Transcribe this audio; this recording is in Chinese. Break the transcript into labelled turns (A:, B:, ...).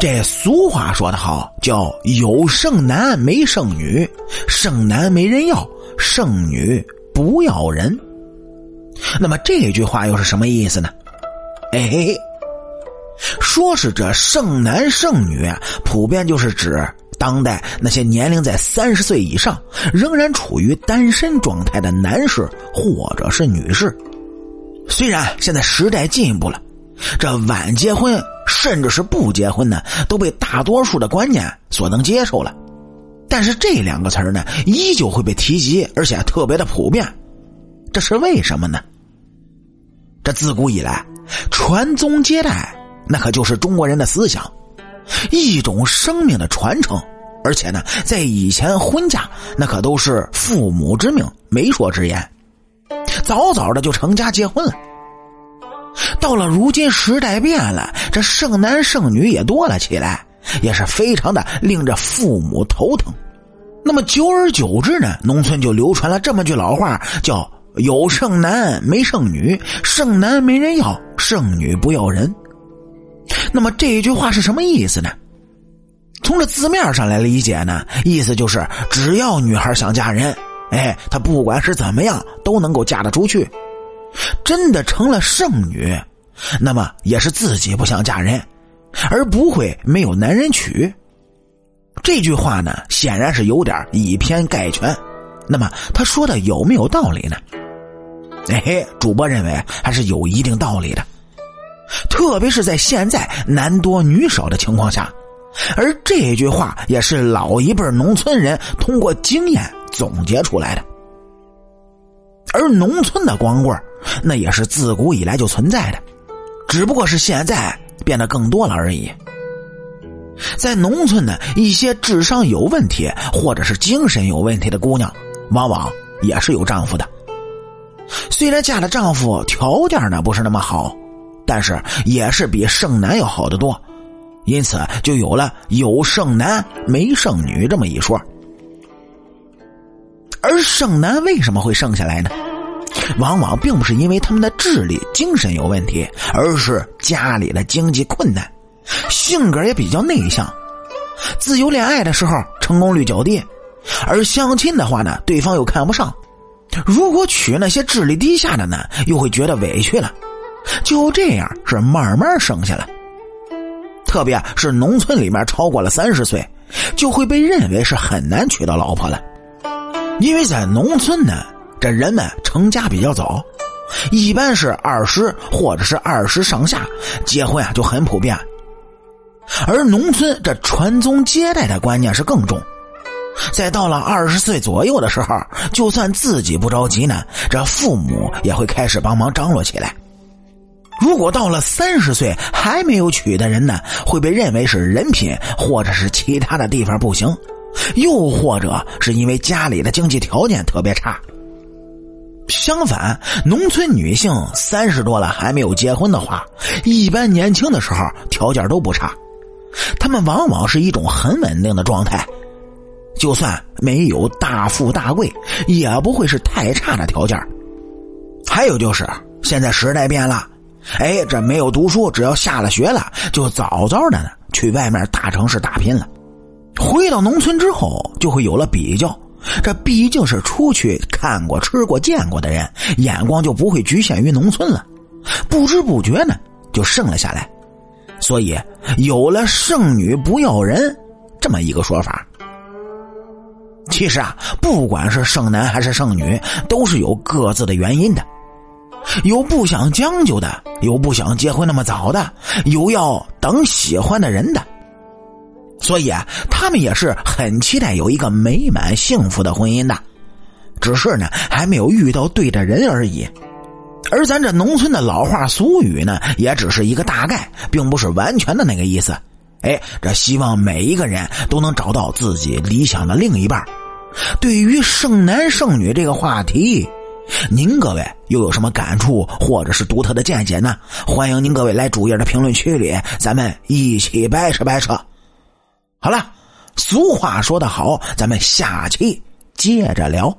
A: 这俗话说得好，叫有剩男没剩女，剩男没人要，剩女不要人。那么这句话又是什么意思呢？哎，说是这剩男剩女，普遍就是指当代那些年龄在三十岁以上，仍然处于单身状态的男士或者是女士。虽然现在时代进步了，这晚结婚。甚至是不结婚呢，都被大多数的观念所能接受了。但是这两个词儿呢，依旧会被提及，而且特别的普遍。这是为什么呢？这自古以来，传宗接代那可就是中国人的思想，一种生命的传承。而且呢，在以前婚嫁那可都是父母之命、媒妁之言，早早的就成家结婚了。到了如今，时代变了，这剩男剩女也多了起来，也是非常的令这父母头疼。那么久而久之呢，农村就流传了这么句老话，叫“有剩男没剩女，剩男没人要，剩女不要人”。那么这一句话是什么意思呢？从这字面上来理解呢，意思就是只要女孩想嫁人，哎，她不管是怎么样都能够嫁得出去。真的成了剩女。那么也是自己不想嫁人，而不会没有男人娶。这句话呢，显然是有点以偏概全。那么他说的有没有道理呢？哎，主播认为还是有一定道理的，特别是在现在男多女少的情况下。而这句话也是老一辈农村人通过经验总结出来的。而农村的光棍那也是自古以来就存在的。只不过是现在变得更多了而已。在农村呢，一些智商有问题或者是精神有问题的姑娘，往往也是有丈夫的。虽然嫁的丈夫条件呢不是那么好，但是也是比剩男要好得多，因此就有了有剩男没剩女这么一说。而剩男为什么会剩下来呢？往往并不是因为他们的智力、精神有问题，而是家里的经济困难，性格也比较内向。自由恋爱的时候成功率较低，而相亲的话呢，对方又看不上。如果娶那些智力低下的呢，又会觉得委屈了。就这样是慢慢生下来。特别是农村里面，超过了三十岁，就会被认为是很难娶到老婆了，因为在农村呢。这人们成家比较早，一般是二十或者是二十上下结婚啊，就很普遍。而农村这传宗接代的观念是更重，在到了二十岁左右的时候，就算自己不着急呢，这父母也会开始帮忙张罗起来。如果到了三十岁还没有娶的人呢，会被认为是人品或者是其他的地方不行，又或者是因为家里的经济条件特别差。相反，农村女性三十多了还没有结婚的话，一般年轻的时候条件都不差，她们往往是一种很稳定的状态，就算没有大富大贵，也不会是太差的条件。还有就是现在时代变了，哎，这没有读书，只要下了学了，就早早的呢去外面大城市打拼了，回到农村之后就会有了比较。这毕竟是出去看过、吃过、见过的人，眼光就不会局限于农村了。不知不觉呢，就剩了下来。所以有了“剩女不要人”这么一个说法。其实啊，不管是剩男还是剩女，都是有各自的原因的。有不想将就的，有不想结婚那么早的，有要等喜欢的人的。所以啊，他们也是很期待有一个美满幸福的婚姻的，只是呢还没有遇到对的人而已。而咱这农村的老话俗语呢，也只是一个大概，并不是完全的那个意思。哎，这希望每一个人都能找到自己理想的另一半。对于剩男剩女这个话题，您各位又有什么感触或者是独特的见解呢？欢迎您各位来主页的评论区里，咱们一起掰扯掰扯。好了，俗话说得好，咱们下期接着聊。